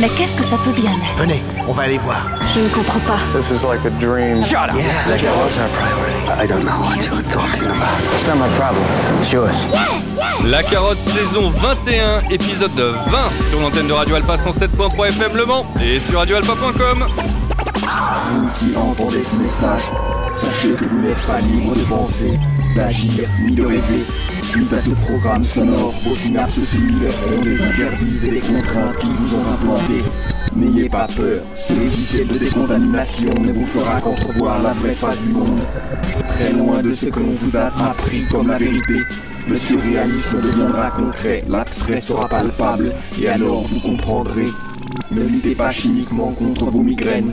Mais qu'est-ce que ça peut bien être? Venez, on va aller voir. Je ne comprends pas. This is like a dream. Shut up. Yeah, like it was our priority? I don't know what you're talking about. It's not my problem. It's yours. La carotte saison 21, épisode 20 sur l'antenne de Radio Alpa 107.3 FM Le Mans et sur radioalpa.com. Vous qui entendez ce message, sachez que vous n'êtes pas libre de penser, d'agir ni de rêver. Suite à ce programme sonore, vos synapses cellulaires ont des interdits et des contraintes qui vous ont implantés. N'ayez pas peur, ce logiciel de décontamination ne vous fera qu'entrevoir la vraie face du monde. Très loin de ce que l'on vous a appris comme la vérité, le surréalisme deviendra concret, l'abstrait sera palpable, et alors vous comprendrez. Ne luttez pas chimiquement contre vos migraines.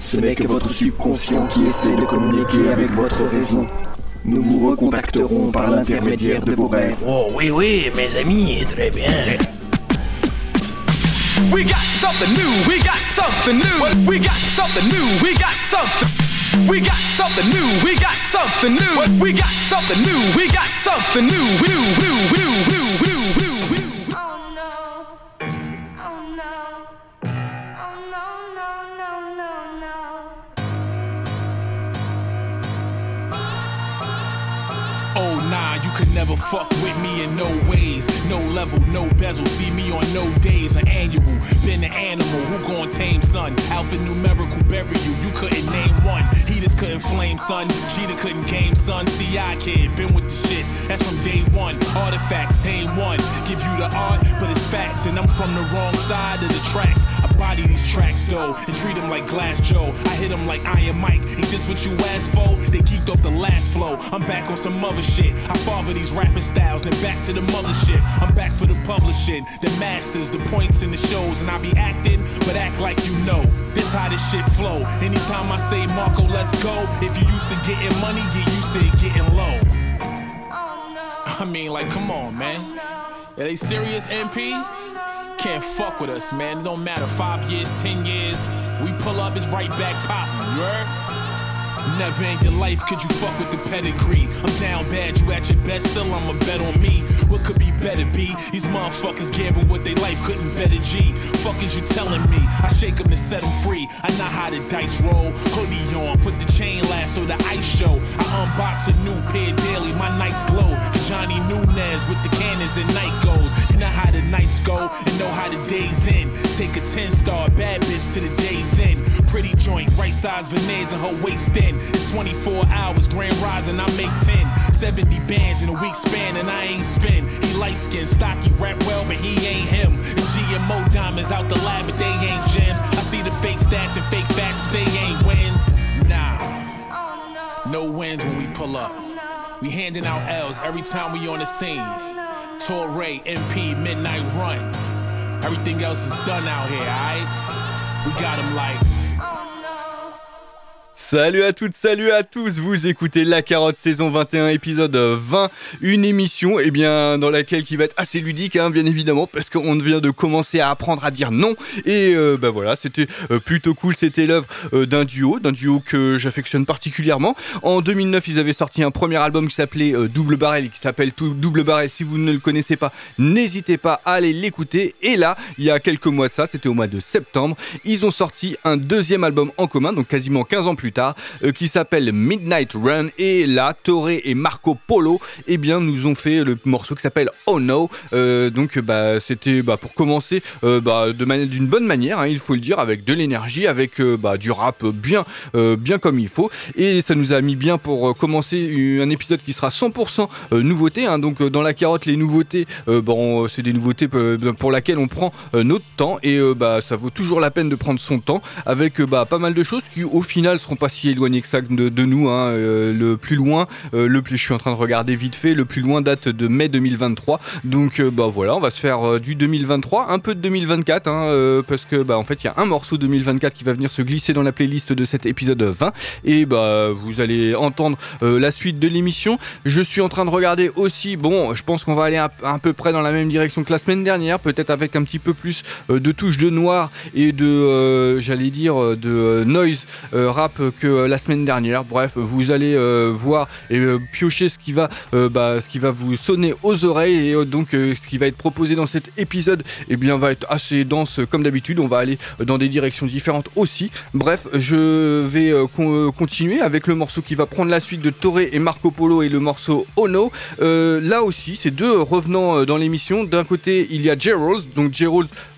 Ce n'est que votre subconscient qui essaie de communiquer avec votre raison. Nous vous recontacterons par l'intermédiaire de vos rêves. Oh oui, oui, mes amis, très bien. We got something new, we got something new. We got something new, we got something. We got something new, we got something new. We got something new, we got something new. New, new, new, new, new, new, level, no bezel. See me on no days. An annual. Been an animal. Who gon' tame, son? Alpha numerical bury you. You couldn't name one. Heaters couldn't flame, son. Cheetah couldn't game, son. CI kid. Been with the shits. That's from day one. Artifacts, tame one. Give you the art, but it's facts. And I'm from the wrong side of the tracks. I body these tracks though. And treat them like Glass Joe. I hit them like Iron Mike. Ain't this what you asked for? They geeked off the last flow. I'm back on some other shit. I father these rapping styles, then back to the mothership. I'm back for the publishing, the masters, the points in the shows, and I be acting, but act like you know. This how this shit flow. Anytime I say Marco, let's go. If you used to getting money, get used to it getting low. Oh no. I mean, like, come on, man. Are they serious, MP? Can't fuck with us, man. It don't matter. Five years, ten years. We pull up, it's right back poppin'. You heard? Never in your life could you fuck with the pedigree. I'm down bad, you at your best, still I'ma bet on me. What could be better, B? These motherfuckers gamble with their life, couldn't bet a G. Fuck is you telling me? I shake 'em and set 'em free. I know how the dice roll. Hoodie on, put the chain last so the ice show. I unbox a new pair daily, my nights glow. For Johnny Nunez with the cannons and night goes. You know how the nights go and know how the days end. Take a 10 star bad bitch to the day's end. Pretty joint, right size veneers and her waist end. It's 24 hours, grand rising, I make 10. 70 bands in a week span, and I ain't spin. He light skinned, stocky, rap well, but he ain't him. And GMO diamonds out the lab, but they ain't gems. I see the fake stats and fake facts, but they ain't wins. Nah, no. wins when we pull up. We handing out L's every time we on the scene. Torae, MP, Midnight Run. Everything else is done out here, alright? We got 'em like. Salut à toutes, salut à tous, vous écoutez La Carotte saison 21 épisode 20, une émission eh bien, dans laquelle qui va être assez ludique hein, bien évidemment parce qu'on vient de commencer à apprendre à dire non et euh, bah voilà c'était euh, plutôt cool, c'était l'œuvre euh, d'un duo, d'un duo que j'affectionne particulièrement. En 2009 ils avaient sorti un premier album qui s'appelait Double Barrel qui s'appelle Double Barrel, si vous ne le connaissez pas n'hésitez pas à aller l'écouter. Et là il y a quelques mois de ça, c'était au mois de septembre, ils ont sorti un deuxième album en commun donc quasiment 15 ans plus euh, qui s'appelle Midnight Run. Et là, Toré et Marco Polo, eh bien, nous ont fait le morceau qui s'appelle Oh No. Euh, donc, bah, c'était bah, pour commencer euh, bah, d'une bonne manière, hein, il faut le dire, avec de l'énergie, avec du rap bien, bien comme il faut. Et ça nous a mis bien pour commencer un épisode qui sera 100% euh, nouveauté. hein. donc, dans la carotte, les nouveautés, bon, c'est des nouveautés euh, pour laquelle on prend notre temps. Et bah, ça vaut toujours la peine de prendre son temps avec pas mal de choses qui, au final, seront pas si éloignées que ça de, nous. hein. Euh, le plus loin, euh, le plus, je suis en train de regarder vite fait, le plus loin date de mai 2023. Donc, euh, bah voilà, on va se faire du 2023, un peu de 2024, hein, parce que, bah, en fait, il y a un morceau 2024 qui va venir se glisser dans la playlist de cet épisode 20. Et bah, vous allez entendre la suite de l'émission. Je suis en train de regarder aussi, bon, je pense qu'on va aller à, peu près dans la même direction que la semaine dernière, peut-être avec un petit peu plus de touches de noir et de, j'allais dire, de noise rap que la semaine dernière. Bref, vous allez euh, voir et euh, piocher ce qui va, euh, bah, ce qui va vous sonner aux oreilles et euh, donc euh, ce qui va être proposé dans cet épisode, eh bien, va être assez dense euh, comme d'habitude. On va aller euh, dans des directions différentes aussi. Bref, je vais euh, con- euh, continuer avec le morceau qui va prendre la suite de Toré et Marco Polo et le morceau Ono. Euh, là aussi, c'est deux revenants euh, dans l'émission. D'un côté, il y a J-Rolls, donc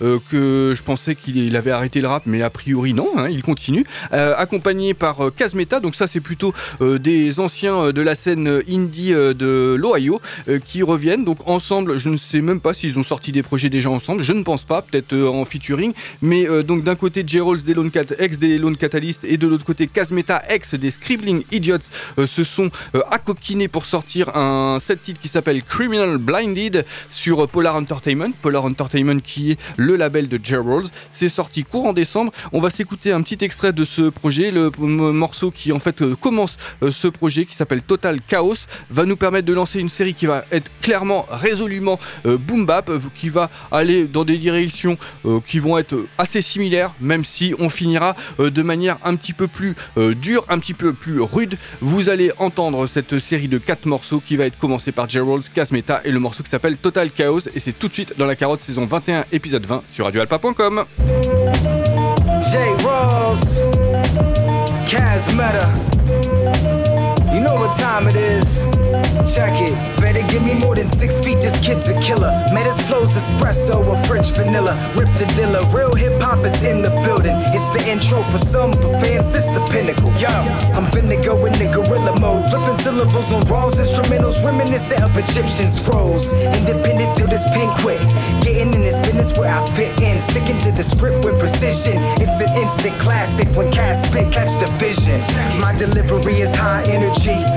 euh, que je pensais qu'il il avait arrêté le rap, mais a priori non, hein, il continue. Euh, accompagné par euh, Kazmeta, donc ça c'est plutôt euh, des anciens euh, de la scène euh, indie euh, de l'Ohio euh, qui reviennent. Donc ensemble, je ne sais même pas s'ils ont sorti des projets déjà ensemble, je ne pense pas, peut-être euh, en featuring. Mais euh, donc d'un côté, J-Rolls des Lone Cat- ex des Lone Catalyst et de l'autre côté, Kazmeta ex des Scribbling Idiots euh, se sont euh, accoquinés pour sortir un set titre qui s'appelle Criminal Blinded sur euh, Polar Entertainment. Polar Entertainment qui est le label de J-Rolls. C'est sorti courant décembre. On va s'écouter un petit extrait de ce projet. Le morceau qui en fait euh, commence euh, ce projet qui s'appelle Total Chaos va nous permettre de lancer une série qui va être clairement, résolument euh, boom bap, qui va aller dans des directions qui vont être assez similaires, même si on finira de manière un petit peu plus dure, un petit peu plus rude. Vous allez entendre cette série de quatre morceaux qui va être commencée par J-Rolls, Casmeta et le morceau qui s'appelle Total Chaos. Et c'est tout de suite dans la carotte saison 21, épisode 20 sur radioalpa.com. Metah. You know what time it is. Check it. Better give me more than six feet. This kid's a killer. Metah's flows espresso or French vanilla. Rip the dilla. Real hip hop is in the building. It's the intro for some, for fans, it's the pinnacle. Yo, I'm finna go in the gorilla mode. Flipping syllables on Rawls instrumentals, reminiscent of Egyptian scrolls. Independent till this pin quit. Getting in this business where I fit in. Sticking to the script with precision. It's an instant classic when cast spit, My delivery is high energy.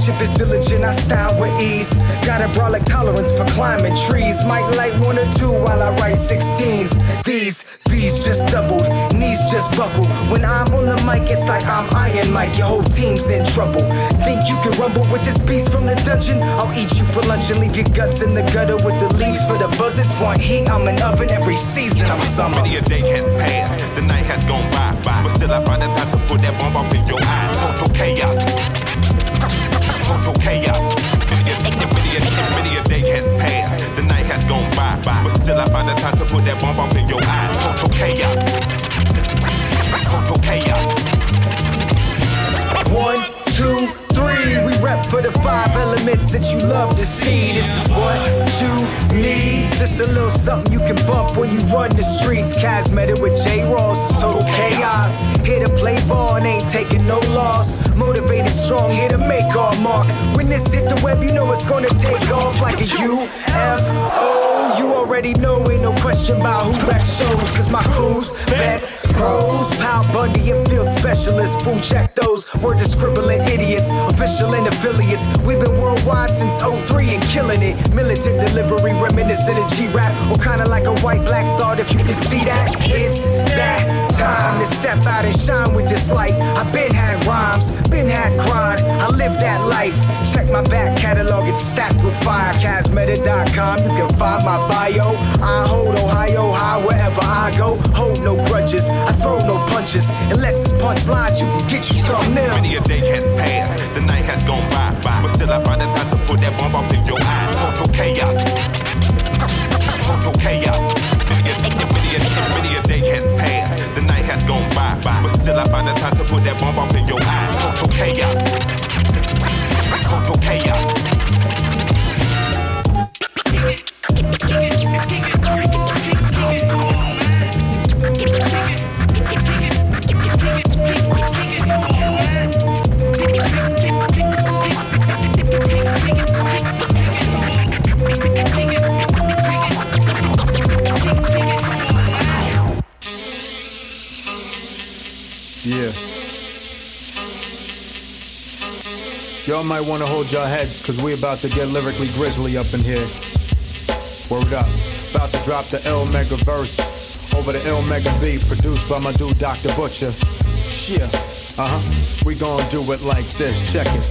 Penmanship is diligent, I style with ease. Got a brolic tolerance for climbing trees. Might light one or two while I write 16s. These fees just doubled, knees just buckled. When I'm on the mic, it's like I'm Iron Mike. Your whole team's in trouble. Think you can rumble with this beast from the dungeon? I'll eat you for lunch and leave your guts in the gutter with the leaves for the buzzards. Want heat? I'm an oven every season. I'm summer. Many a day has passed, the night has gone by, but still I find the time to put that bomb off in your eye. Total chaos, total chaos. Many a, day has passed, the night has gone by, but still I find the time to put that bomb off in your eye. Total chaos, total chaos. One, two, rep for the five elements that you love to see. This is what you need. Just a little something you can bump when you run the streets. Cas Metah with J. Rawls. Total chaos. Here to play ball and ain't taking no loss. Motivated, strong, here to make our mark. When this hit the web, you know it's gonna take off like a UFO. You already know, ain't no question about who wreck shows. Cause my crews, vets, pros, Pow Bundy and field specialists. Full check those. Word to scribbling idiots, official and affiliates. We've been worldwide since 03 and killing it. Militant delivery, reminiscent of G-Rap. Or kinda like a white black thought, if you can see that. It's that time to step out and shine with this light. I've been had rhymes, been had grind. I live that life. Check my back catalog, it's stacked with fire. Casmeta.com, you can find my bio. I hold Ohio high wherever I go. Hold no grudges, I throw no punches. Unless it's punchlines, you can get you something new. Many a day has passed, the night has gone by, but still I find the time to put that bomb off in your eye. Total chaos, total chaos. Many a, many a, many a day has passed, the has gone by, but still I find the time to put that bomb off in your eye. Total chaos, total chaos. Might want to hold your heads, because we about to get lyrically grizzly up in here. Word up. About to drop the L Mega verse over the L Mega beat produced by my dude Dr. Butcher. Shit. Uh huh. We gon' do it like this. Check it.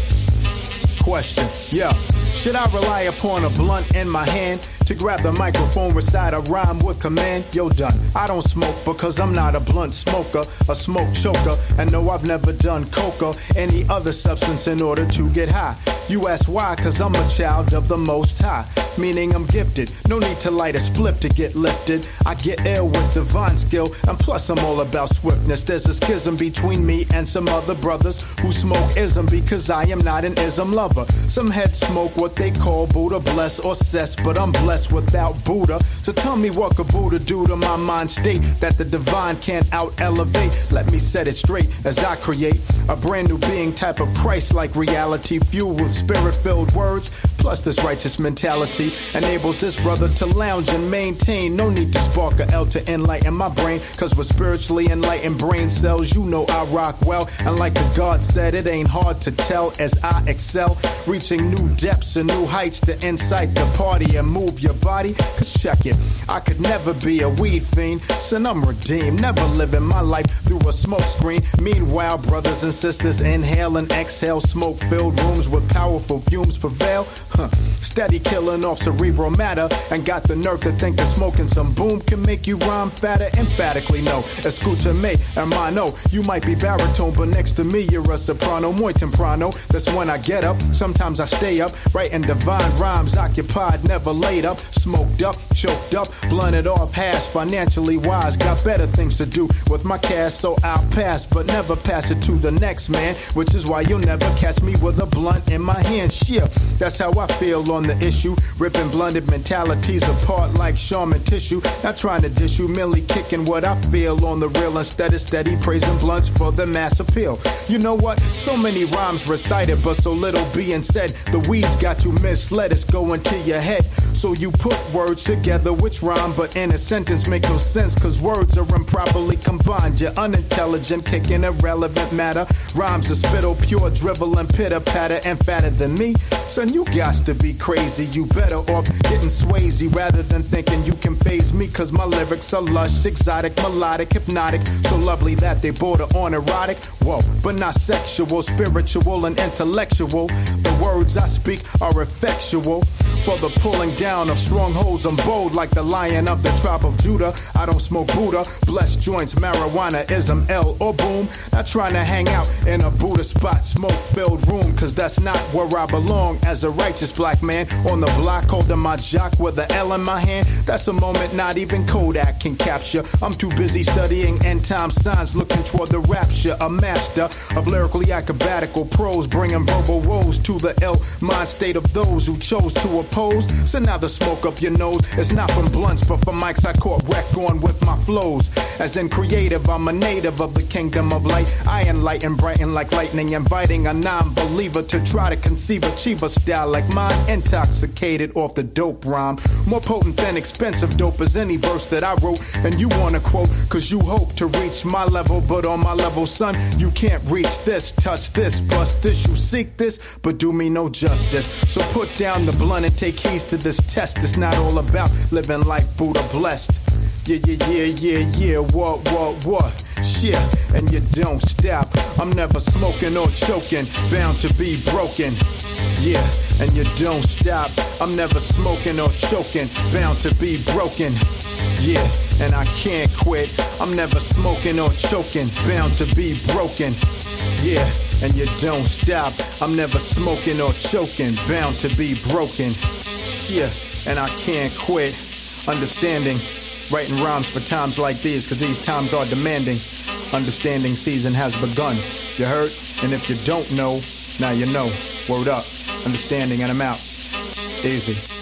Question. Yeah. Should I rely upon a blunt in my hand to grab the microphone, recite a rhyme with command? Yo, done. I don't smoke because I'm not a blunt smoker, a smoke choker, and no, I've never done or any other substance in order to get high. You ask why? Cause I'm a child of the most high, meaning I'm gifted. No need to light a spliff to get lifted. I get ill with divine skill, and plus I'm all about swiftness. There's a schism between me and some other brothers who smoke ism because I am not an ism lover. Some heads smoke what they call Buddha bless or cess, but I'm blessed without Buddha. So tell me what could Buddha do to my mind state that the divine can't out elevate? Let me set it straight as I create a brand new being type of Christ like reality, fueled with spirit filled words. Plus, this righteous mentality enables this brother to lounge and maintain. No need to spark a L to enlighten my brain, cause with spiritually enlightened brain cells, you know I rock well. And like the God said, it ain't hard to tell as I excel, reaching new depths and new heights to incite the party and move your body. Cause check it, I could never be a weed fiend, son, I'm redeemed. Never living my life through a smoke screen. Meanwhile, brothers and sisters inhale and exhale smoke filled rooms with powerful fumes prevail. Huh. Steady killing off cerebral matter, and got the nerve to think that smoking some boom can make you rhyme fatter. Emphatically, no. Escucha me, hermano. You might be baritone, but next to me, you're a soprano. Muy temprano. That's when I get up. Sometimes I stay up, writing divine rhymes, occupied, never laid up. Smoked up, choked up, blunted off, hash, financially wise. Got better things to do with my cash, so I'll pass, but never pass it to the next man. Which is why you'll never catch me with a blunt in my hand. Shit, that's how I feel on the issue. Ripping blunted mentalities apart like shaman tissue. Not trying to dish you, merely kicking what I feel on the real instead of steady praising blunts for the mass appeal. You know what? So many rhymes recited, but so little being said. The weeds got you misled, it's going to your head. So you put words together which rhyme, but in a sentence make no sense, cause words are improperly combined. You're unintelligent, kicking irrelevant matter. Rhymes are spittle, pure drivel and pitter patter, and fatter than me. Son, you got to be crazy. You better off getting swazy rather than thinking you can phase me, cause my lyrics are lush, exotic, melodic, hypnotic, so lovely that they border on erotic. Whoa, but not sexual, spiritual, and intellectual. The words I speak are effectual for the pulling down of strongholds. I'm bold like the lion of the tribe of Judah. I don't smoke Buddha, blessed joints, marijuana, ism, L or boom. Not trying to hang out in a Buddha spot, smoke filled room, cause that's not where I belong as a righteous black man on the block holding my jock with a L in my hand. That's a moment not even Kodak can capture. I'm too busy studying end time signs, looking toward the rapture. A master of lyrically acrobatical prose, bringing verbal woes to the ill mind state of those who chose to So now the smoke up your nose is not from blunts, but from mics I caught wreck on with my flows. As in creative, I'm a native of the kingdom of light. I enlighten, brighten like lightning, inviting a non believer to try to conceive a chiva style like mine. Intoxicated off the dope rhyme. More potent than expensive dope is any verse that I wrote. And you wanna quote, cause you hope to reach my level, but on my level, son, you can't reach this, touch this, bust this. You seek this, but do me no justice. So put down the blunt and take keys to this test. It's not all about living like Buddha blessed. Yeah, yeah, yeah, yeah, yeah, what, what, what? Shit, and you don't stop. I'm never smoking or choking, bound to be broken. Yeah, and you don't stop. I'm never smoking or choking, bound to be broken. Yeah, and I can't quit. I'm never smoking or choking, bound to be broken. Yeah, and you don't stop. I'm never smoking or choking, bound to be broken. Shit, and I can't quit. Understanding, writing rhymes for times like these, cause these times are demanding. Understanding season has begun. You heard? And if you don't know, now you know. Word up. Understanding, and I'm out. Easy.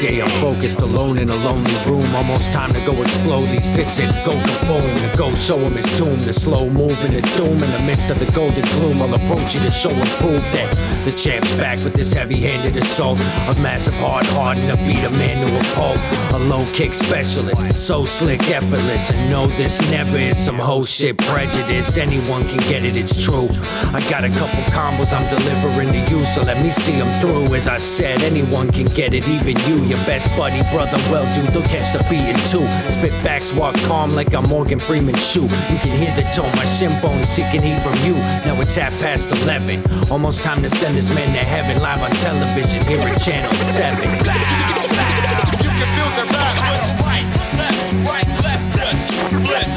Day. I'm focused alone in a lonely room. Almost time to go explode these fists and go boom. To go show him his tomb. The slow moving the doom in the midst of the golden gloom. I'll approach you to show and prove that the champ's back with this heavy handed assault. A massive hard heart and a beat a man to a pulp. A low kick specialist. So slick, effortless. And no, this never is some whole shit prejudice. Anyone can get it, it's true. I got a couple combos I'm delivering to you, so let me see them through. As I said, anyone can get it, even you. Your best buddy, brother, well, dude, they'll catch the beat in two. Spit facts, walk calm like I'm Morgan Freeman shoe. You can hear the tone, my shin bones seeking heat from you. Now it's half past 11. Almost time to send this man to heaven live on television here at Channel 7. You can feel the rap. Right, left, right, left, touch, flex,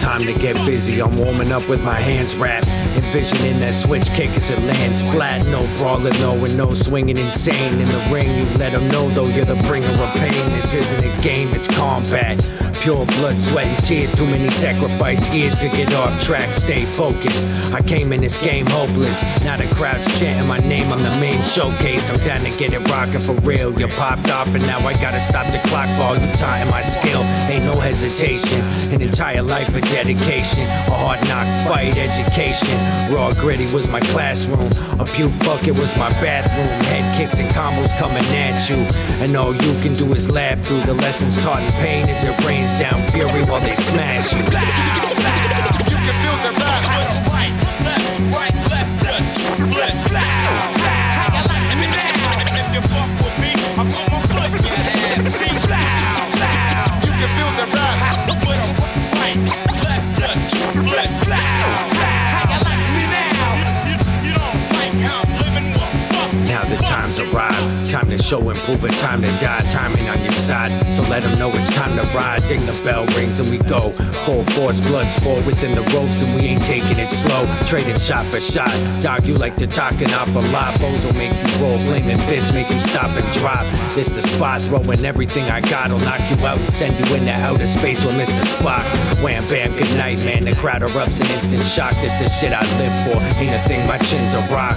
time to get busy. I'm warming up with my hands wrapped. Envisioning that switch kick as it lands flat. No brawling, no, and no swinging insane. In the ring, you let them know, though, you're the bringer of pain. This isn't a game, it's combat. Pure blood, sweat, and tears. Too many sacrifice years to get off track. Stay focused. I came in this game hopeless. Now the crowd's chanting my name on the main showcase. I'm down to get it rocking for real. You popped off, and now I gotta stop the clock all you time my skill. Ain't no hesitation. An entire life dedication. A hard knock fight, education. Raw gritty was my classroom. A puke bucket was my bathroom. Head kicks and combos coming at you. And all you can do is laugh through the lessons taught in pain as it rains down fury while they smash you. You can feel the rap. Right, left, right, left, touch, flex, show and prove it. Time to die. Timing on your side. So let them know it's time to ride. Ding the bell rings and we go. Full force, blood sport within the ropes, and we ain't taking it slow. Trading shot for shot. Dog, you like to talk and off a lot. Bows will make you roll. Flaming fists make you stop and drop. This the spot. Throwing everything I got. will knock you out and send you into outer space with Mr. Spock. Wham bam, good night, man. The crowd erupts in instant shock. This the shit I live for. Ain't a thing, my chin's a rock.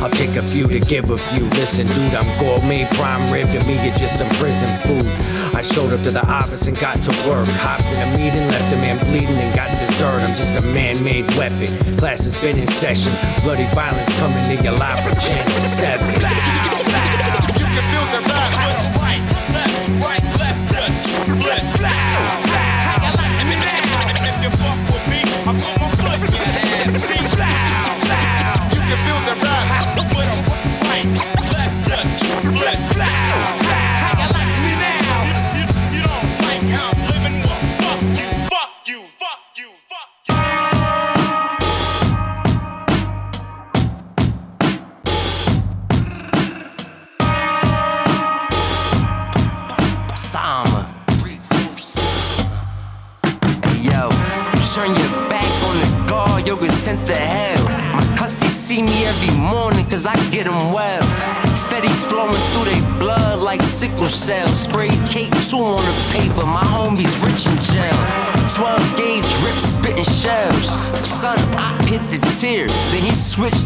I'll take a few to give a few. Listen, dude, I'm gourmet, prime rib. To me, you're just some prison food. I showed up to the office and got to work. Hopped in a meeting, left a man bleeding and got dessert. I'm just a man made weapon. Class has been in session. Bloody violence coming to your live from Channel 7. You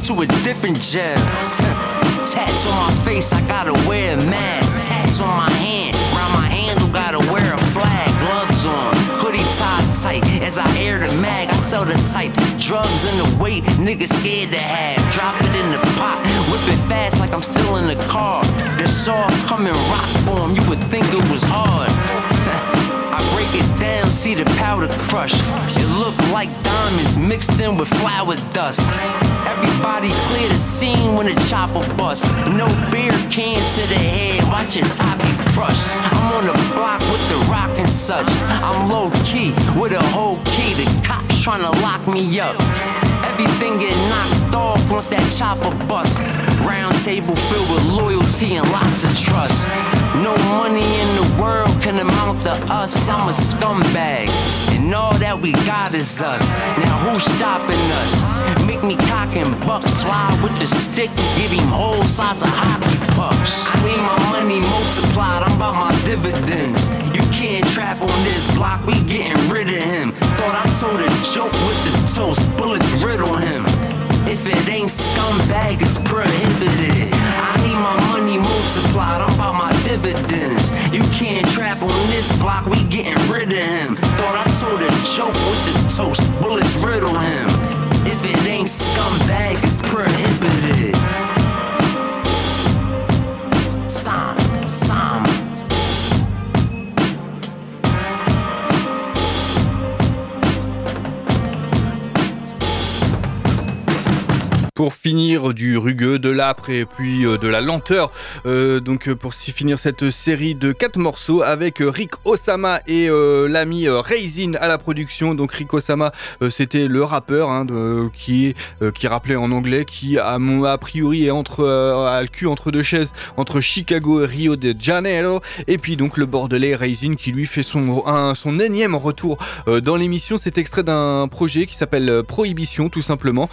to a different gel. Tats on my face, I gotta wear a mask. Tats on my hand, round my handle, gotta wear a flag. Gloves on, hoodie tied tight. As I air the mag, I sell the type. Drugs in the weight, niggas scared to have. Drop it in the pot, whip it fast like I'm still in the car. The saw coming rock form, you would think it was hard. Break it down, see the powder crush. It look like diamonds mixed in with flour dust. Everybody clear the scene when the chopper bust. No beer can to the head, watch your top get crushed. I'm on the block with the rock and such. I'm low key with a whole key. The cops tryna lock me up. Everything get knocked off once that chopper bust. Round table filled with loyalty and lots of trust. No money in the world can amount to us. I'm a scumbag, and all that we got is us. Now who's stopping us? Make me cock and buck, slide with the stick, give him whole size of hockey pucks. I need my money multiplied, I'm about my dividends. You can't trap on this block, we getting rid of him. Thought I told a joke with the toast, bullets riddle him. If it ain't scumbag, it's prohibited. I my money multiplied, I'm about my dividends. You can't trap on this block, we getting rid of him. Thought I told a joke with the toast, bullets riddle him. If it ain't scumbag, it's prohibited. Pour finir du rugueux, de l'âpre et puis euh, de la lenteur. Euh, donc euh, pour finir cette série de quatre morceaux avec Rick Osama et l'ami Raisin à la production. Donc Rick Osama, c'était le rappeur hein, qui qui rappelait en anglais, qui a, a priori est entre a le cul entre deux chaises entre Chicago et Rio de Janeiro. Et puis donc le bordelais Raisin qui lui fait son un- son énième retour dans l'émission. C'est extrait d'un projet qui s'appelle Prohibition tout simplement,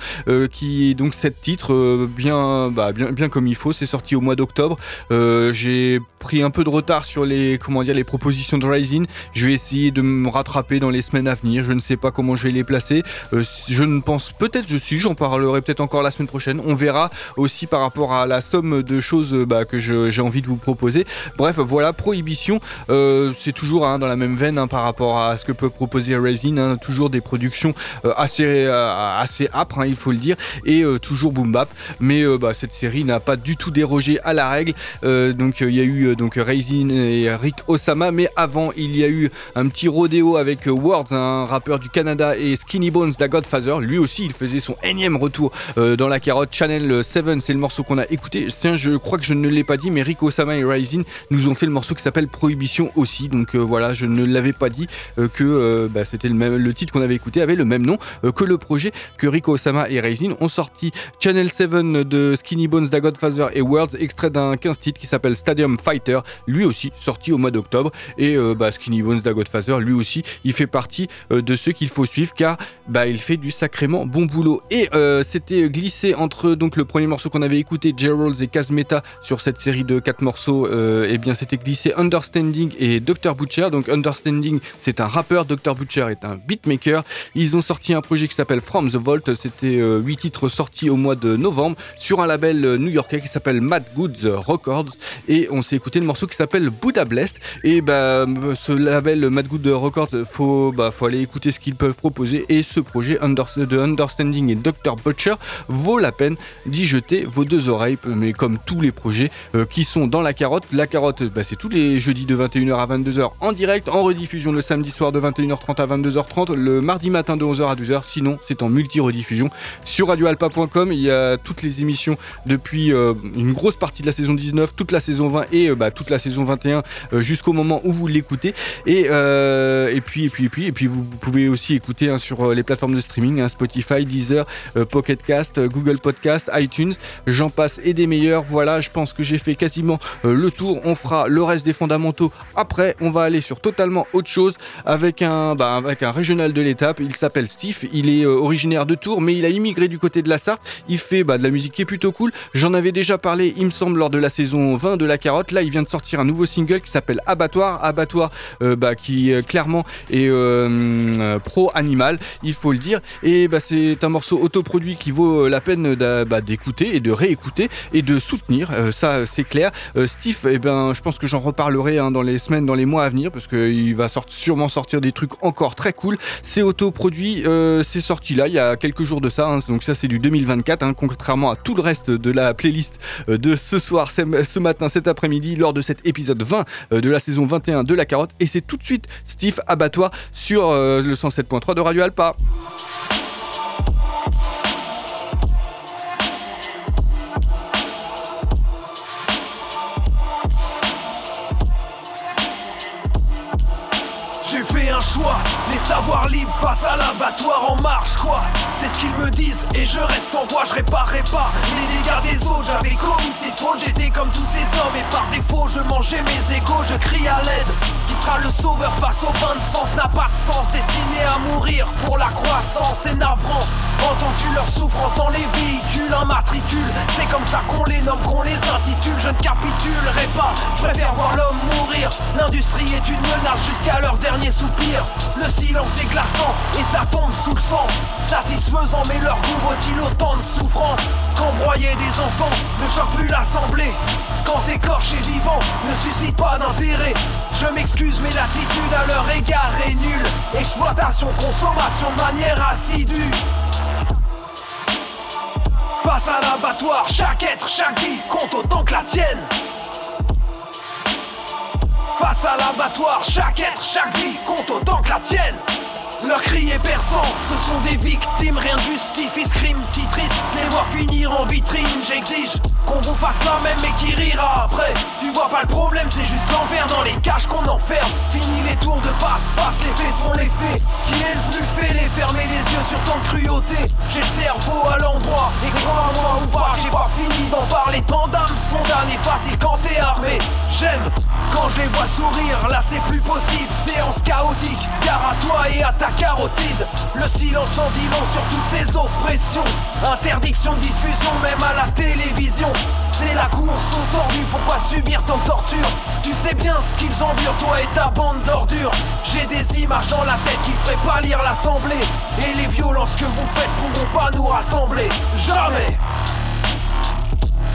qui est donc sept titres euh, bien, bah, bien, bien comme il faut. C'est sorti au mois d'octobre. Euh, J'ai pris un peu de retard sur les, comment dire, les propositions de Rising. Je vais essayer de me rattraper dans les semaines à venir. Je ne sais pas comment je vais les placer. Euh, je ne pense peut-être, je suis, j'en parlerai peut-être encore la semaine prochaine. On verra aussi par rapport à la somme de choses bah, que j'ai envie de vous proposer. Bref, voilà, Prohibition, c'est toujours hein, dans la même veine hein, par rapport à ce que peut proposer Rising. hein. toujours des productions assez, assez âpres, il faut le dire, et toujours boom bap. Mais euh, bah, cette série n'a pas du tout dérogé à la règle. Euh, donc euh, il y a eu donc Raisin et Rick Osama, mais avant il y a eu un petit rodéo avec Words, un rappeur du Canada, et Skinny Bones da Godfather. Lui aussi, il faisait son énième retour dans la carotte. Channel 7, c'est le morceau qu'on a écouté. Tiens, je crois que je ne l'ai pas dit, mais Rick Osama et Raisin nous ont fait le morceau qui s'appelle Prohibition aussi. Donc voilà, je ne l'avais pas dit que bah, c'était le même le titre qu'on avait écouté avait le même nom que le projet que Rico Osama et Raisin ont sorti Channel 7 de Skinny Bones, Da Godfather et Worlds, extrait d'un 15 titres qui s'appelle Stadium Fighter, lui aussi sorti au mois d'octobre. Et euh, bah, Skinny Bones, Da Godfather, lui aussi, il fait partie euh, de ceux qu'il faut suivre car bah, il fait du sacrément bon boulot. Et euh, c'était glissé entre donc le premier morceau qu'on avait écouté, Geralds et Kazmeta, sur cette série de 4 morceaux, et bien c'était glissé Understanding et Dr. Butcher. Donc Understanding, c'est un rappeur, Dr. Butcher est un beatmaker. Ils ont sorti un projet qui s'appelle From the Vault. C'était 8 titres sortis au mois de novembre sur un label new-yorkais qui s'appelle Mad Goods Records. Et on s'est écouté le morceau qui s'appelle Buddha Blessed. Et bah, ce label Mad Goods Records, faut, bah, faut aller écouter ce qu'ils peuvent proposer. Et ce projet de Understanding et Dr. Butcher vaut la peine d'y jeter vos deux oreilles. Mais comme tous les projets euh, qui sont dans la carotte, la carotte, bah, c'est tous les jeudis de 21h à 22h en direct, en rediffusion le samedi soir de 21h30 à 22h30, le mardi matin de 11h à 12h. Sinon, c'est en multi-rediffusion sur radioalpa.com. Il y a toutes les émissions depuis euh, une grosse partie de la saison 19, toute la saison 20 et euh, bah, toute la saison 21 euh, jusqu'au moment où vous l'écoutez. Et, puis et puis puis puis vous pouvez aussi écouter hein, sur les plateformes de streaming, hein, Spotify, Deezer, Pocket Cast, Google Podcast, iTunes. J'en passe et des meilleurs. Voilà, je pense que j'ai fait quasiment le tour. On fera le reste des fondamentaux après. On va aller sur totalement autre chose avec un bah, régional de l'étape. Il s'appelle Steve. Il est originaire de Tours, mais il a immigré du côté de la Sarthe. Il fait bah, de la musique qui est plutôt cool. J'en avais déjà parlé, il me semble, lors de la saison 20 de La Carotte. Là, il vient de sortir un nouveau single qui s'appelle Abattoir. Abattoir, euh, bah, qui euh, clairement est euh, pro-animal, il faut le dire. Et bah, c'est un morceau autoproduit qui vaut la peine d'écouter et de réécouter et de soutenir. Ça, c'est clair. Steve, eh ben, je pense que j'en reparlerai hein, dans les semaines, dans les mois à venir, parce qu'il va sûrement sortir des trucs encore très cool. C'est autoproduit, c'est sorti là, il y a quelques jours de ça. hein. donc ça, c'est du 2024, hein, contrairement à tout le reste de la playlist euh, de ce soir, ce ce matin, cet après-midi, lors de cet épisode 20 euh, de la saison 21 de La Carotte. Et c'est tout de suite Steve Abattoir sur euh, le 107.3 de Radio Alpa. J'ai fait un choix, les savoirs libres face à l'abattoir en marche quoi. C'est ce qu'ils me disent et je reste sans voix, je réparerai pas les dégâts des autres. J'avais commis ces fautes, j'étais comme tous ces hommes Et par défaut je mangeais mes égaux, je crie à l'aide Qui sera le sauveur face au bain de France N'a pas de sens, destiné à mourir pour la croissance Navrant Entends-tu leur souffrance dans les véhicules Un matricule, c'est comme ça qu'on les nomme, qu'on les intitule. Je ne capitulerai pas, je préfère voir l'homme mourir. L'industrie est une menace jusqu'à leur dernier soupir. Le silence est glaçant et ça tombe sous le sens. Satisfaisant mais leur couvre-t-il autant de souffrance Qu'embroyer des enfants ne choque plus l'assemblée. Quand écorché vivant ne suscite pas d'intérêt. Je m'excuse mais l'attitude à leur égard est nulle. Exploitation, consommation de manière assidue Face à l'abattoir, chaque être, chaque vie compte autant que la tienne Face à l'abattoir, chaque être, chaque vie compte autant que la tienne leur cri est perçant, ce sont des victimes, rien justifie ce crime si triste. Les voir finir en vitrine, j'exige qu'on vous fasse la même mais qui rira après. Tu vois pas le problème, c'est juste l'envers dans les cages qu'on enferme. Fini les tours de passe-passe, les faits sont les faits. Qui est le plus fait les fermer les yeux sur tant de cruauté J'ai le cerveau à l'endroit, et crois-moi ou pas, j'ai pas fini d'en parler. Tant d'âmes sont damnées, facile quand t'es armé. J'aime quand je les vois sourire, là c'est plus possible, séance chaotique. Gare à toi et à ta carotide. Le silence en dit sur toutes ces oppressions. Interdiction de diffusion, même à la télévision. C'est la course au tordu, pourquoi subir tant de torture Tu sais bien ce qu'ils endurent, toi et ta bande d'ordures. J'ai des images dans la tête qui feraient pas lire l'assemblée. Et les violences que vous faites pourront pas nous rassembler. Jamais!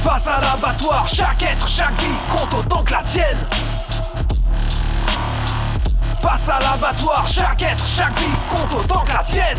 Face à l'abattoir, chaque être, chaque vie compte autant que la tienne. Face à l'abattoir, chaque être, chaque vie compte autant que la tienne.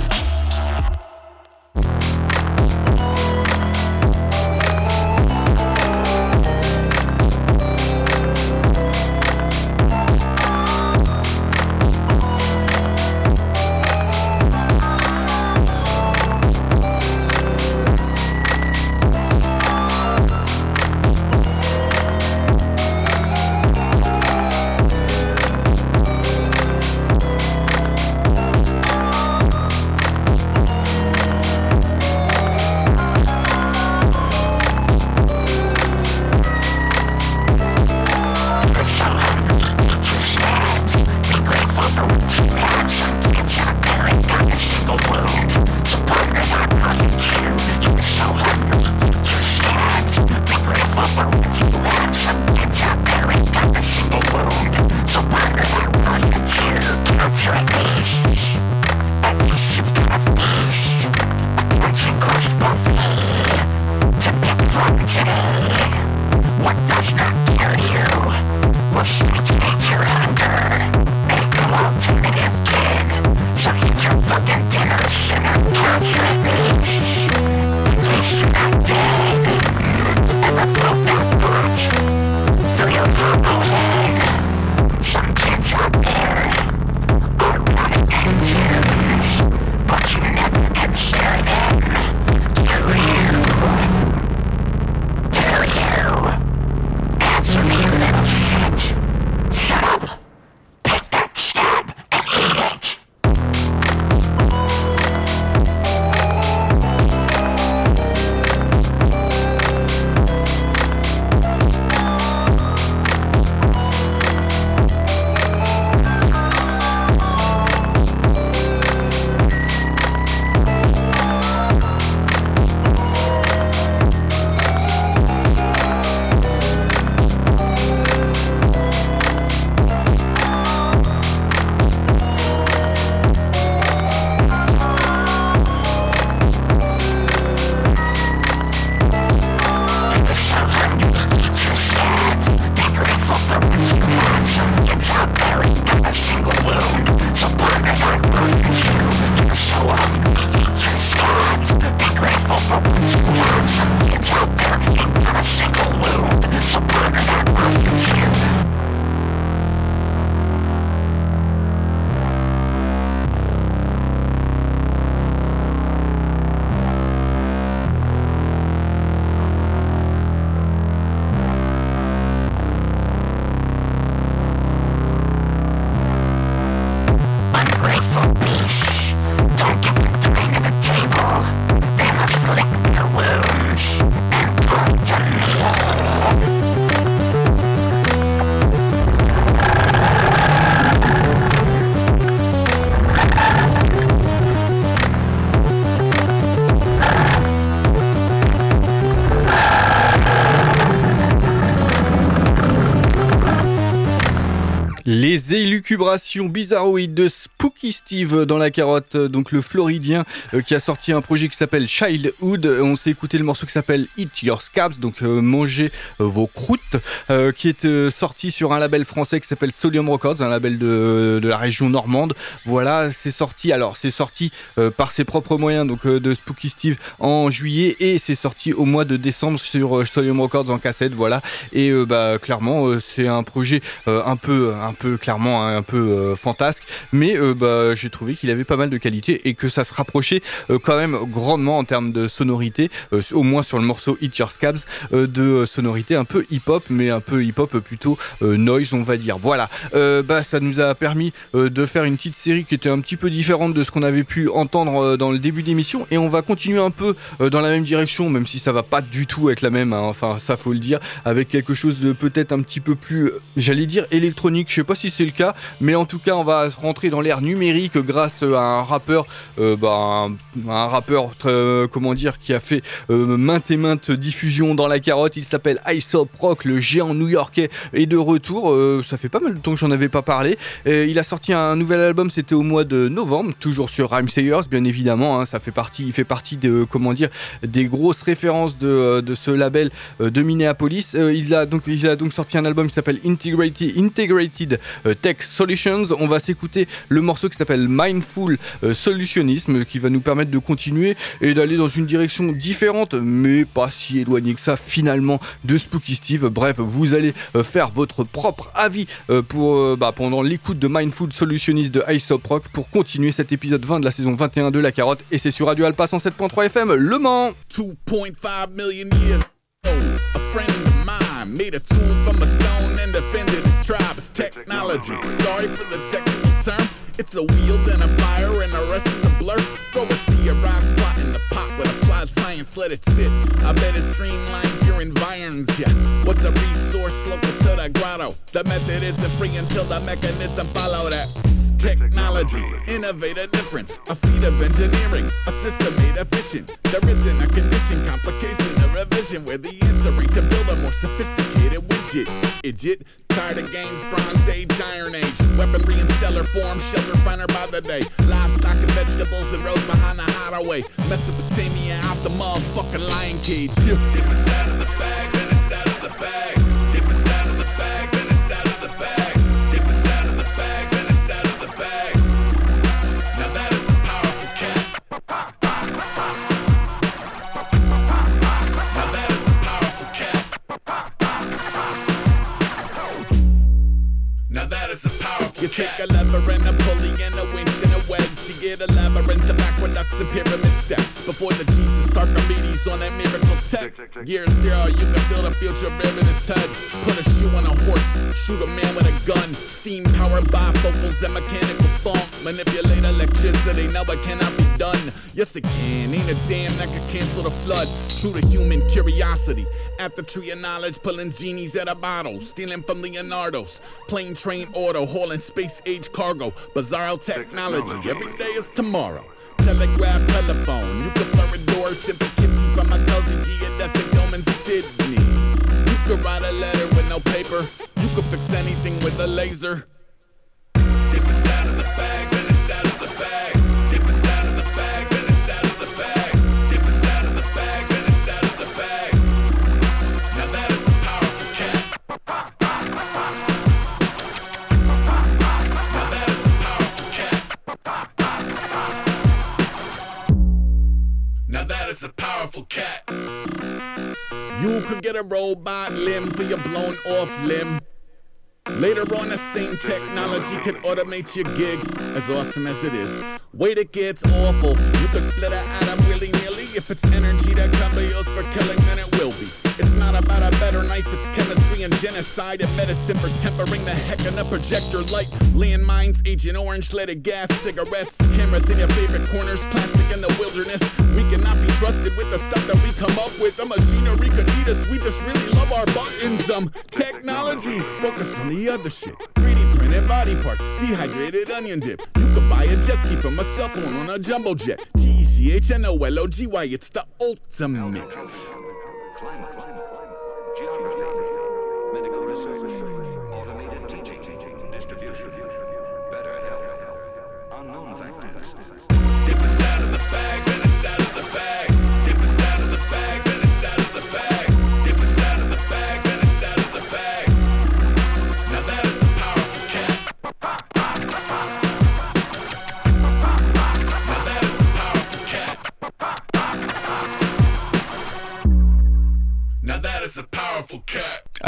Les élucubrations bizarroïdes de Spooky Steve dans la carotte, donc le Floridien euh, qui a sorti un projet qui s'appelle Childhood. On s'est écouté le morceau qui s'appelle Eat Your Scabs, donc euh, manger euh, vos croûtes, euh, qui est euh, sorti sur un label français qui s'appelle Solium Records, un label de, de la région normande. Voilà, c'est sorti. Alors c'est sorti euh, par ses propres moyens, donc euh, de Spooky Steve en juillet et c'est sorti au mois de décembre sur euh, Solium Records en cassette. Voilà, et euh, bah clairement euh, c'est un projet euh, un peu un peu clairement un peu euh, fantasque. Mais euh, bah, j'ai trouvé qu'il avait pas mal de qualité et que ça se rapprochait euh, quand même grandement en termes de sonorité au moins sur le morceau Hit Your Scabs de sonorité un peu hip hop mais un peu hip hop plutôt noise on va dire. Voilà. Bah ça nous a permis de faire une petite série qui était un petit peu différente de ce qu'on avait pu entendre dans le début d'émission. Et on va continuer un peu dans la même direction même si ça va pas du tout être la même hein, enfin ça faut le dire avec quelque chose de peut-être un petit peu plus j'allais dire électronique. Je sais pas si c'est le cas. Mais en tout cas on va rentrer dans l'ère numérique grâce à un rappeur euh, bah, un, rappeur euh, comment dire qui a fait euh, maintes et maintes diffusions dans la carotte. Il s'appelle Aesop Rock le géant new-yorkais est de retour. Euh, ça fait pas mal de temps que j'en avais pas parlé. Il a sorti un nouvel album c'était au mois de novembre toujours sur Rhyme Sayers bien évidemment hein, ça fait partie il fait partie de comment dire des grosses références de, de ce label de Minneapolis. Il a donc il a donc sorti un album qui s'appelle Integrated Tech Solutions. On va s'écouter le morceau qui s'appelle Mindful euh, Solutionism qui va nous permettre de continuer et d'aller dans une direction différente mais pas si éloignée que ça finalement de Spooky Steve. Bref vous allez euh, faire votre propre avis euh, pour euh, bah, pendant l'écoute de Mindful Solutionist de Aesop Rock pour continuer cet épisode 20 de la saison 21 de La Carotte. Et c'est sur Radio Alpa 107.3 FM Le Mans. 2.5 million years Sorry for the technical term. It's a wheel, then a fire, and the rest is a blur. Throw with theorized plot in the pot with applied science. Let it sit. I bet it streamlines your environs. Yeah. What's a resource local to the grotto? The method isn't free until the mechanism follow that. Technology, innovate a difference. A feat of engineering, a system made efficient. There isn't a condition, complication, or revision where the answer ain't to build a more sophisticated widget. Idiot, tired of games, Bronze Age. Stellar form, shelter finer by the day. Livestock and vegetables and rose behind the hideaway. Mesopotamia out the motherfucking lion cage. Yeah. You take a lever and a pulley and a winch and a wedge. You get a labyrinth of aqueducts and pyramid steps. Before the Jesus Archimedes on that miracle tech. Year zero, you can feel the future in its head. Put a shoe on a horse, shoot a man with a gun. Steam powered bifocals and mechanical funk. Manipulate electricity, no, it cannot be done. Yes, it can. Ain't a damn that could cancel the flood. True to human curiosity. At the tree of knowledge, pulling genies out of bottles. Stealing from Leonardo's. Plane, train, auto, hauling space age cargo. Bizarro technology. Every day is tomorrow. Telegraph, telephone. You can blur a door. Simple Kipsy from my cousin geodesic dome in Sydney. You could write a letter with no paper. You could fix anything with a laser. Powerful cat. You could get a robot limb for your blown off limb. Later on, the same technology could automate your gig, as awesome as it is. Wait, it gets awful. You could split an atom. If it's energy that can be used for killing, then it will be. It's not about a better knife, it's chemistry and genocide and medicine for tempering the heck in a projector light. Landmines, Agent Orange, leaded gas, cigarettes, cameras in your favorite corners, plastic in the wilderness. We cannot be trusted with the stuff that we come up with. The machinery could eat us, we just really love our buttons. Um, technology, focus on the other shit. 3D body parts, dehydrated onion dip. You could buy a jet ski from a cell phone on a jumbo jet. T E C H N O L O G Y, it's the ultimate.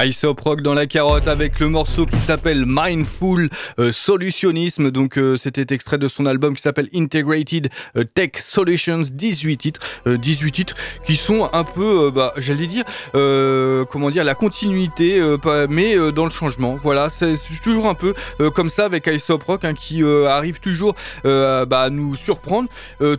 Aesop Rock dans la carotte avec le morceau qui s'appelle Mindful euh, Solutionism. Donc euh, c'était extrait de son album qui s'appelle Integrated euh, Tech Solutions. 18 titres, 18 titres qui sont un peu, bah, j'allais dire, comment dire, la continuité, mais dans le changement. Voilà, c'est toujours un peu comme ça avec Aesop Rock hein, qui arrive toujours bah, à nous surprendre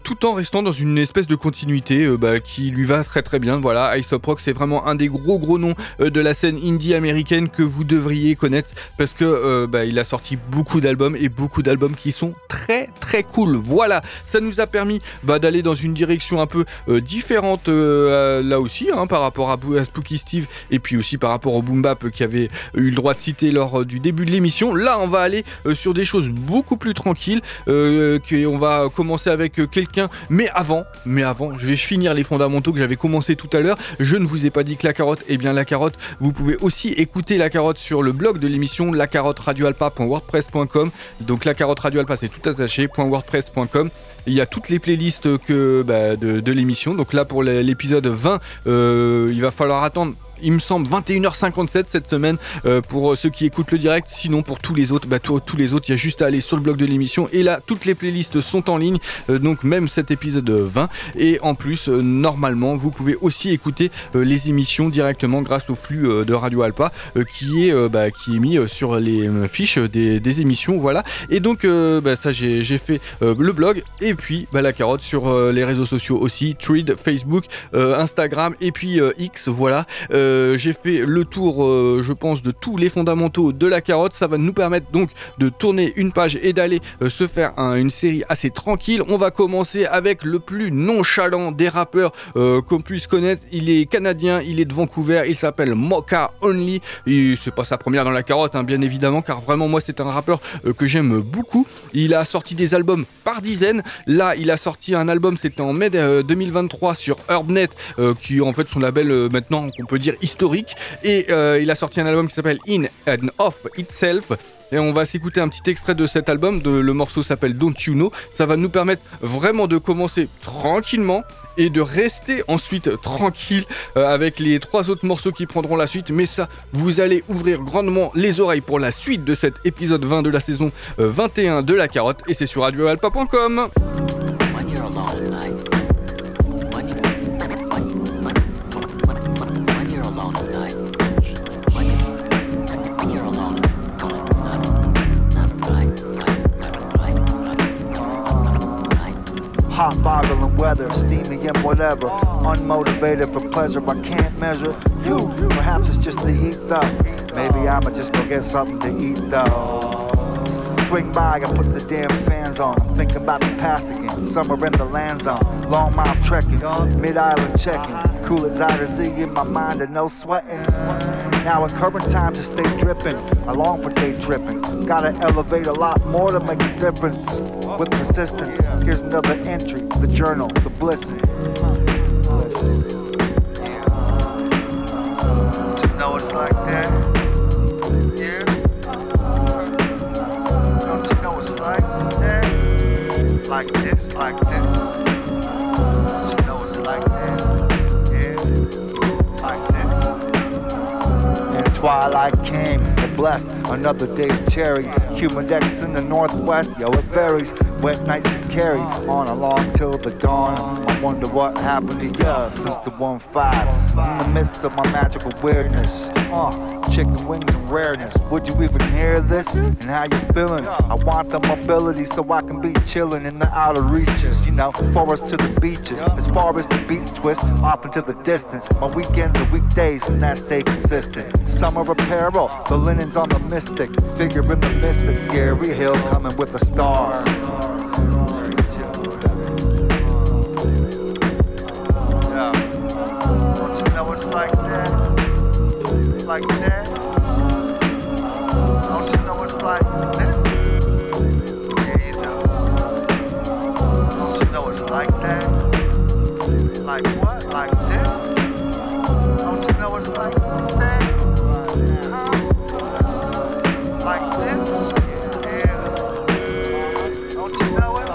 tout en restant dans une espèce de continuité bah, qui lui va très très bien. Voilà, Aesop Rock c'est vraiment un des gros gros noms de la scène indie américaine que vous devriez connaître parce que euh, bah, il a sorti beaucoup d'albums et beaucoup d'albums qui sont très très cool. Voilà, ça nous a permis bah, d'aller dans une direction un peu euh, différente euh, là aussi hein, par rapport à, Spooky Steve et puis aussi par rapport au Boom Bap qui avait eu le droit de citer lors du début de l'émission. Là, on va aller sur des choses beaucoup plus tranquilles. on va commencer avec quelqu'un, mais avant, mais avant, je vais finir les fondamentaux que j'avais commencé tout à l'heure. Je ne vous ai pas dit que la carotte, et eh bien la carotte, vous pouvez aussi écouter la carotte sur le blog de l'émission lacarotteradioalpa.wordpress.com. Donc la carotte radio alpa c'est tout attaché .wordpress.com. Il y a toutes les playlists bah, de, l'émission. Donc là pour l'épisode 20, euh, il va falloir attendre il me semble 21h57 cette semaine euh, pour ceux qui écoutent le direct. Sinon pour tous les autres, bah, tous, les autres, il y a juste à aller sur le blog de l'émission et là toutes les playlists sont en ligne, euh, donc même cet épisode 20. Et en plus, euh, normalement, vous pouvez aussi écouter les émissions directement grâce au flux de Radio Alpa qui est bah, qui est mis sur les fiches des, émissions, voilà. Et donc bah, ça j'ai fait le blog et puis la carotte sur les réseaux sociaux aussi, Tweet, Facebook, Instagram et puis X, voilà. Euh, j'ai fait le tour, euh, je pense, de tous les fondamentaux de la carotte. Ça va nous permettre donc de tourner une page et d'aller euh, se faire une série assez tranquille. On va commencer avec le plus nonchalant des rappeurs qu'on puisse connaître. Il est canadien, il est de Vancouver, il s'appelle Mocha Only. C'est pas sa première dans la carotte, hein, bien évidemment, car vraiment moi c'est un rappeur que j'aime beaucoup. Il a sorti des albums par dizaines. Là, il a sorti un album, c'était en mai 2023 sur Urbnet, qui en fait son label maintenant, on peut dire historique. Et euh, il a sorti un album qui s'appelle In and Of Itself. Et on va s'écouter un petit extrait de cet album. Le morceau s'appelle Don't You Know. Ça va nous permettre vraiment de commencer tranquillement et de rester ensuite tranquille euh, avec les trois autres morceaux qui prendront la suite. Mais ça, vous allez ouvrir grandement les oreilles pour la suite de cet épisode 20 de la saison 21 euh, de La Carotte. Et c'est sur radioalpa.com. Hot boggling weather, steamy and whatever. Unmotivated for pleasure, but can't measure you. Perhaps it's just the heat though. Maybe I'ma just go get something to eat though. Swing by and put the damn fans on. I'm thinking about the past again. Summer in the land zone. Long mile trekking, mid island checking. Cool as I Z in my mind and no sweating. Now in current times to stay dripping. I long for day dripping. Gotta elevate a lot more to make a difference. With persistence, here's another entry. The journal, the. Bliss. You know it's like that. Like this, like this. You know like that. Yeah. Like this. And twilight came and blessed another day's cherry. Humidex in the northwest, yo, it varies. Wet nights and carry on along till the dawn. I wonder what happened to you since the 1-5. In the midst of my magical weirdness. Uh, chicken wings and rareness. Would you even hear this? And how you feeling? I want the mobility so I can be chilling in the outer reaches. You know, forest to the beaches. As far as the beats twist, off into the distance. My weekends are weekdays and that stay consistent. Summer apparel, the linens on the mystic. Figure in the mist, the scary hill coming with the stars. Like that. Don't you know it's like this? Yeah, you do. Don't you know it's like that? Like what? Like this? Don't you know it's like that? Like this? Yeah. Don't you know it?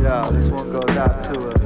Yeah, this one goes out to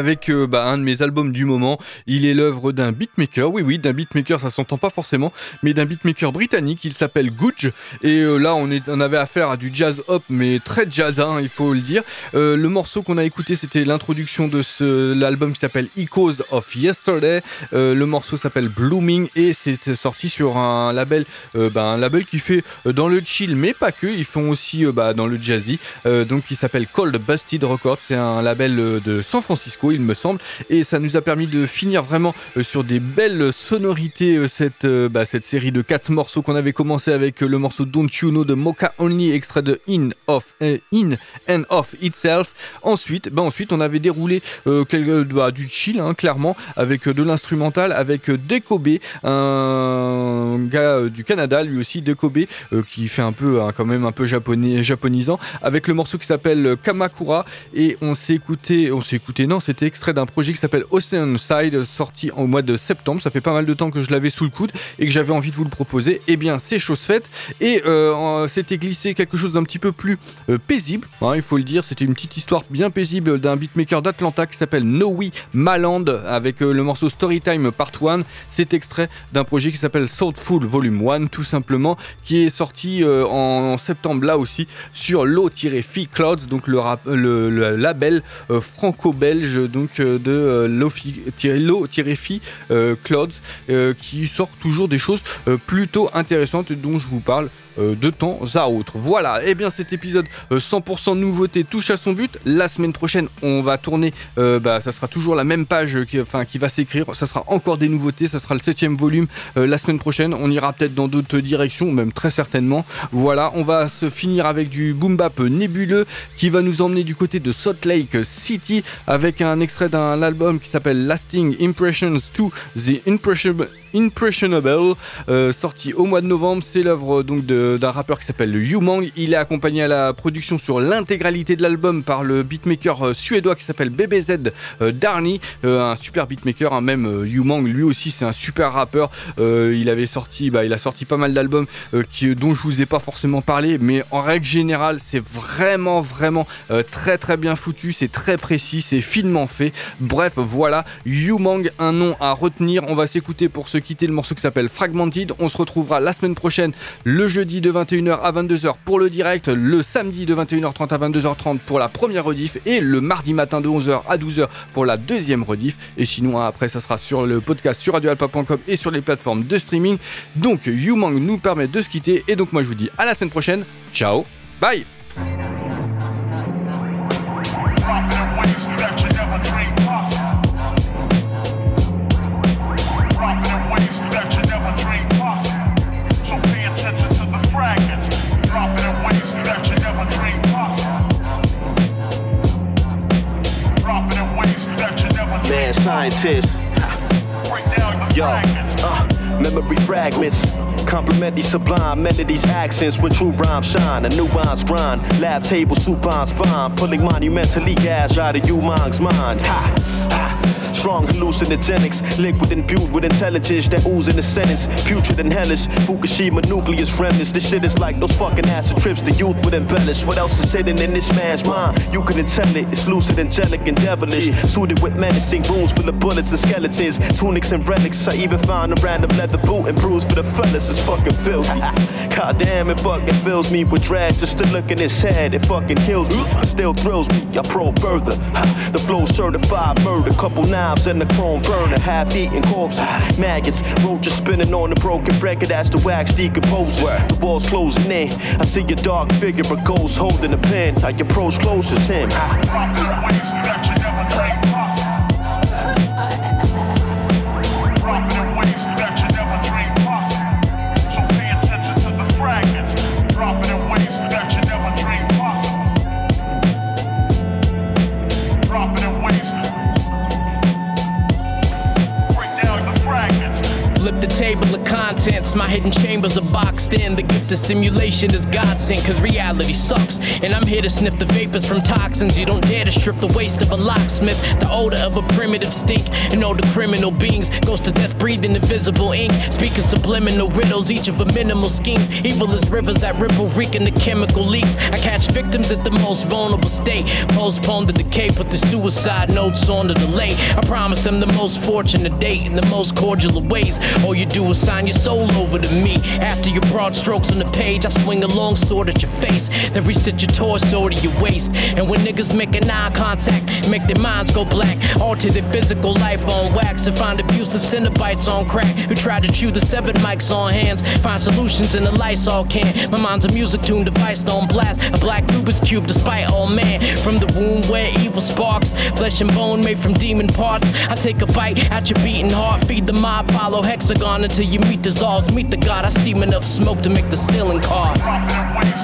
avec euh, bah, un de mes albums du moment. Il est l'œuvre d'un beatmaker, oui oui, d'un beatmaker, ça s'entend pas forcément, mais d'un beatmaker britannique. Il s'appelle Gudge. Et euh, là, on, avait affaire à du jazz hop, mais très jazz, hein, il faut le dire. Euh, le morceau qu'on a écouté, c'était l'introduction de l'album qui s'appelle Echoes of Yesterday. Le morceau s'appelle Blooming et c'est sorti sur un label, bah, un label qui fait dans le chill, mais pas que. Ils font aussi bah, dans le jazzy. Donc, il s'appelle Cold Busted Records. C'est un label de San Francisco, il me semble. Et ça nous a permis de finir vraiment euh, sur des belles sonorités euh, cette, euh, bah, cette série de quatre morceaux qu'on avait commencé avec le morceau Don't You Know de Mocha Only, extrait de In, of, euh, In and of Itself. Ensuite, bah, ensuite on avait déroulé euh, quel- bah, du chill, hein, clairement, avec de l'instrumental, avec Dekobe, un gars du Canada, lui aussi, Dekobe, qui fait un peu, quand même un peu japonais, japonisant, avec le morceau qui s'appelle Kamakura. Et on s'est écouté, on s'est écouté, non, c'était extrait d'un projet qui s'appelle Ocean Side, sorti au mois de septembre. Ça fait pas mal de temps que je l'avais sous le coude et que j'avais envie de vous le proposer. Et bien, c'est chose faite. Et euh, c'était glissé quelque chose d'un petit peu plus euh, paisible, hein, il faut le dire. C'était une petite histoire bien paisible d'un beatmaker d'Atlanta qui s'appelle Noe Maland avec euh, le morceau Storytime Part 1. C'est extrait d'un projet qui s'appelle Soulful Volume 1, tout simplement, qui est sorti en, septembre là aussi sur Low-Fi Clouds, donc le, label franco-belge donc euh, de euh, Lofi- Low-Fi euh, Clouds, qui sort toujours des choses plutôt intéressantes dont je vous parle de temps à autre. Voilà, et bien cet épisode euh, 100% nouveauté touche à son but. La semaine prochaine, on va tourner, euh, bah, ça sera toujours la même page euh, qui, va s'écrire. Ça sera encore des nouveautés, ça sera le septième volume euh, la semaine prochaine. On ira peut-être dans d'autres directions, même très certainement. Voilà, on va se finir avec du boom bap nébuleux qui va nous emmener du côté de Salt Lake City avec un extrait d'un album qui s'appelle Lasting Impressions to the Impression- Impressionable, euh, sorti au mois de novembre. C'est l'œuvre donc de- d'un rappeur qui s'appelle Yu Mang. Il est accompagné à la production sur l'intégralité de l'album par le beatmaker euh, suédois qui s'appelle BBZ euh, Darny, euh, un super beatmaker. hein, même Yu Mang, lui aussi, c'est un super rappeur. Il avait sorti, bah, il a sorti pas mal d'albums dont je vous ai pas forcément parlé, mais en règle générale, c'est vraiment, vraiment très, très bien foutu. C'est très précis, c'est finement fait. Bref, voilà, Yu Mang, un nom à retenir. On va s'écouter pour se quitter le morceau qui s'appelle Fragmented. On se retrouvera la semaine prochaine, le jeudi de 21h à 22h pour le direct, le samedi de 21h30 à 22h30 pour la première rediff et le mardi matin de 11h à 12h pour la deuxième rediff. Et sinon, après, ça sera sur le podcast sur radioalpa.com et sur les plateformes de streaming. Donc, Yu Mang nous permet de se quitter. Et donc, moi, je vous dis à la semaine prochaine. Ciao, bye! Scientist. Yo, uh, memory fragments. Complement these sublime melodies, accents when true rhymes shine. A nuance grind, lab table, supine spine, pulling monumentally gas out of you mind's mind. Ha. Strong hallucinogenics, liquid imbued with intelligence that ooze in a sentence. Putrid and hellish, Fukushima nucleus remnants. This shit is like those fucking acid trips the youth would embellish. What else is hidden in this man's mind? You couldn't tell it. It's lucid, angelic, and devilish. Suited with menacing rooms full of bullets and skeletons, tunics and relics. I even found a random leather boot and bruise for the fellas. It's fucking filthy. God damn, it fucking fills me with dread just to look in his head. It fucking kills me, still thrills me. I probe further. The flow certified murder, couple knives and a chrome burner, half-eaten corpses, maggots, roaches spinning on the broken record as the wax decomposes. The walls closing in. I see a dark figure, a ghost holding a pen. I approach close as ah. him. My hidden chambers are boxed in. The gift of simulation is godsend, cause reality sucks. And I'm here to sniff the vapors from toxins. You don't dare to strip the waste of a locksmith. The odor of a primitive stink. And all the criminal beings goes to death breathing invisible ink. Speaking subliminal riddles, each of a minimal schemes. Evil as rivers that ripple, reeking the chemical leaks. I catch victims at the most vulnerable state. Postpone the decay, put the suicide notes on the delay. I promise them the most fortunate date in the most cordial of ways. All you do is sign your soul over to me. After your broad strokes on the page, I swing a long sword at your face. Then restitch your torso to your waist. And when niggas make an eye contact, make their minds go black. Alter their physical life on wax and find abusive Cenobites on crack. Who try to chew the seven mics on hands. Find solutions in the Lysol can. My mind's a music tune device on blast. A black Rubik's Cube despite all man. From the womb where evil sparks. Flesh and bone made from demon parts. I take a bite at your beating heart. Feed the mob, follow hexagon until your meat dissolves. Meet the god, I steam enough smoke to make the ceiling cough.